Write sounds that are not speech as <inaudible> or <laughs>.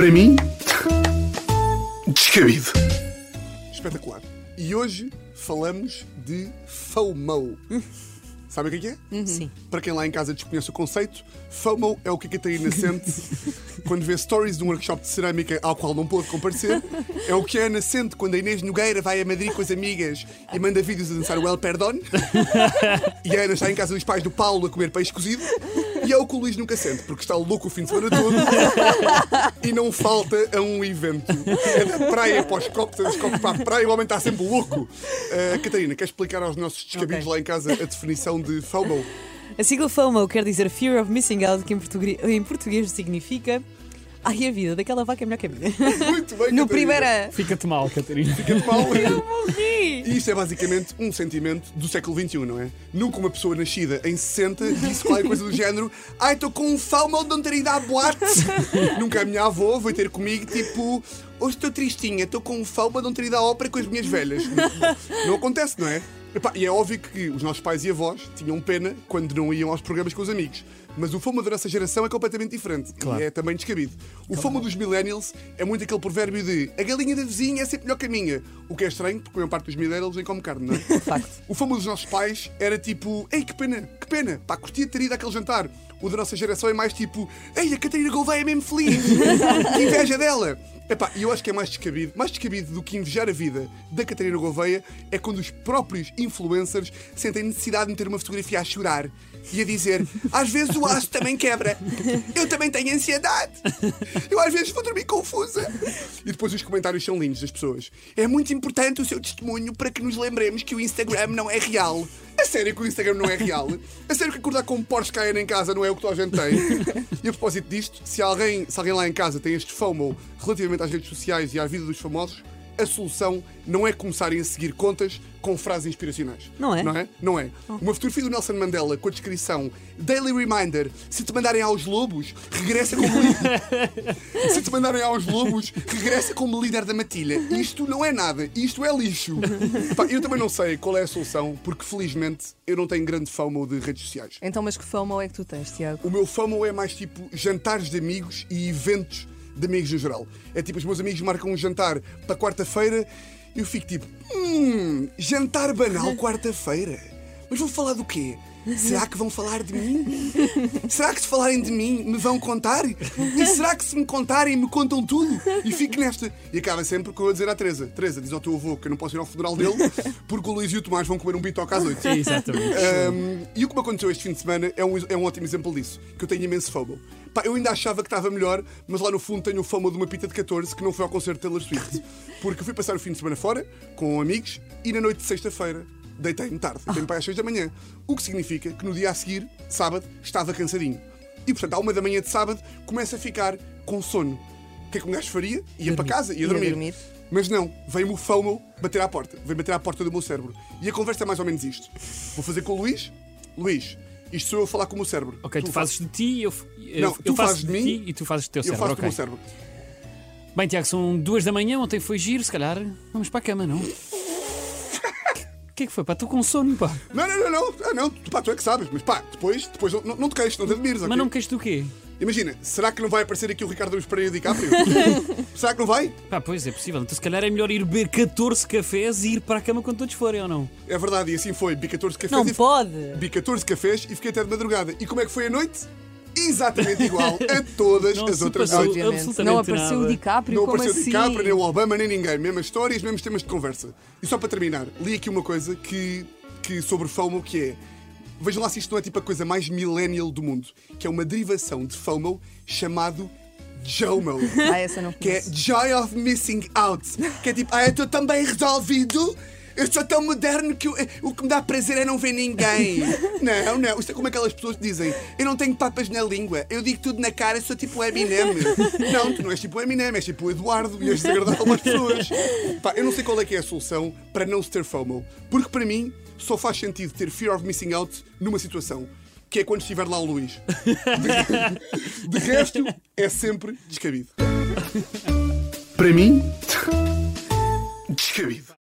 Para mim, descabido. Espetacular. E hoje falamos de FOMO. Sabe o que é que é? Sim. Para quem lá em casa desconhece o conceito, FOMO é o que a Catarina sente <laughs> quando vê stories de um workshop de cerâmica ao qual não pôde comparecer. É o que a Ana sente quando a Inês Nogueira vai a Madrid com as amigas e manda vídeos a dançar o El Perdón. <laughs> E a Ana está em casa dos pais do Paulo a comer peixe cozido. E é o que o Luís nunca sente, porque está louco o fim de semana todo <laughs> e não falta a um evento. É da praia para os copos, dos copos para a praia, o homem está sempre louco. Uh, Catarina, queres explicar aos nossos descabidos Ok. lá em casa a definição de FOMO? A sigla FOMO quer dizer Fear of Missing Out, que em português significa. Ai, a vida daquela vaca é melhor que a minha. <laughs> Muito bem, No Catarina. primeira. Fica-te mal, Catarina. Fica-te mal. <laughs> Morri! E isto é basicamente um sentimento do século XXI, não é? Nunca uma pessoa nascida em 60 disse qualquer coisa do género Ai, estou com um FOMO de não ter ido à boate. <laughs> Nunca a minha avó veio ter comigo tipo Hoje estou tristinha, estou com um FOMO de não ter ido à ópera com as minhas velhas. Não, não acontece, não é? Epá, e é óbvio que os nossos pais e avós tinham pena quando não iam aos programas com os amigos. Mas o FOMO da nossa geração é completamente diferente. Claro. E é também descabido. O FOMO dos millennials é muito aquele provérbio de a galinha da vizinha é sempre melhor que a minha. O que é estranho, porque a maior parte dos millennials nem come carne, não é? <laughs> Facto. O famo dos nossos pais era tipo, ei, que pena, que pena, pá, curtia ter ido àquele jantar. O da nossa geração é mais tipo, ei, a Catarina Gouveia é mesmo feliz, <laughs> que inveja dela. Epá, eu acho que é mais descabido, mais descabido do que invejar a vida da Catarina Gouveia é quando os próprios influencers sentem necessidade de meter uma fotografia a chorar e a dizer, <laughs> às vezes o aço também quebra, eu também tenho ansiedade, eu às vezes vou dormir confusa. E depois os comentários são lindos das pessoas. É muito importante o seu testemunho para que nos lembremos que o Instagram não é real. A sério que o Instagram não é real? A sério que acordar com um Porsche Cayenne em casa não é o que toda a gente tem? E a propósito disto, se alguém, se alguém lá em casa tem este FOMO relativamente às redes sociais e à vida dos famosos, a solução não é começarem a seguir contas com frases inspiracionais. Não é? Não é? Não é. Uma fotografia do Nelson Mandela com a descrição Daily Reminder: se te mandarem aos lobos, regressa como líder. <laughs> se te mandarem aos lobos, regressa como líder da matilha. Isto não é nada, isto é lixo. Pá, eu também não sei qual é a solução, porque felizmente eu não tenho grande FOMO de redes sociais. Então, mas que FOMO é que tu tens, Tiago? O meu FOMO é mais tipo jantares de amigos e eventos de amigos no geral. É tipo, os meus amigos marcam um jantar para quarta-feira e eu fico tipo, hum, jantar banal <laughs> quarta-feira. Mas vão falar do quê? Será que vão falar de mim? Será que se falarem de mim me vão contar? E será que se me contarem me contam tudo? E fico nesta. E acaba sempre com eu a dizer à Teresa: Teresa, diz ao teu avô que eu não posso ir ao funeral dele porque o Luís e o Tomás vão comer um bitoque às oito. Exatamente. Um, e o que me aconteceu este fim de semana é um, é um ótimo exemplo disso, que eu tenho imenso FOMO. Pá, eu ainda achava que estava melhor, mas lá no fundo tenho o FOMO de uma pita de 14 que não foi ao concerto de Taylor Swift. Porque eu fui passar o fim de semana fora, com amigos, e na noite de sexta-feira deitei-me tarde, deitei-me para às 6 da manhã. O que significa que no dia a seguir, sábado, estava cansadinho. E portanto, à uma da manhã de sábado, começo a ficar com sono. O que é que um gajo faria? Ia para casa, ia Ia dormir. dormir. Mas não, veio-me o FOMO bater à porta. Veio bater à porta do meu cérebro. E a conversa é mais ou menos isto. Vou fazer com o Luís. Luís, isto sou eu a falar com o meu cérebro. Ok, tu, fazes de ti e eu, eu, Não, eu tu faço fazes de mim, ti e tu fazes do teu Eu cérebro. faço ok. com o meu cérebro. Bem, Tiago, são duas da manhã, ontem foi giro, se calhar vamos para a cama, não? O que é que foi? Pá, estou com sono, pá. Não, não, não, não. Ah, não. Pá, tu é que sabes. Mas pá, depois, depois não, não te queixes, não te admires. Mas não me queixo do quê? Imagina, será que não vai aparecer aqui o Ricardo Luís Pereira DiCaprio? <laughs> será que não vai? Pá, pois é possível. Então se calhar é melhor ir beber 14 cafés e ir para a cama quando todos forem, ou não? É verdade, e assim foi. Bi 14 cafés Não e pode! Bi 14 cafés e fiquei até de madrugada. E como é que foi a noite? Exatamente igual a todas Não as se outras passou absolutamente Não apareceu nada. o DiCaprio, Não como apareceu assim? DiCaprio, nem o Obama, nem ninguém. Mesmas histórias, mesmos temas de conversa. E só para terminar, li aqui uma coisa que, que sobre FOMO que é. Vejam lá se isto não é tipo a coisa mais millennial do mundo, que é uma derivação de FOMO chamado JOMO. Ah, essa não Que é. Joy of Missing Out. Que é tipo, ah, eu estou tão bem resolvido. Eu sou tão moderno que o, o que me dá prazer é não ver ninguém. <laughs> Não, não. Isto é como aquelas pessoas que dizem: Eu não tenho papas na língua, eu digo tudo na cara, sou tipo o Eminem. <laughs> Não, tu não és tipo o Eminem, és tipo o Eduardo e és desagradável às pessoas. Pá, eu não sei qual é que é a solução para não se ter FOMO. Porque para mim só faz sentido ter Fear of Missing Out numa situação. Que é quando estiver lá o Luís. De, de <laughs> resto, é sempre descabido. Para mim, descabido.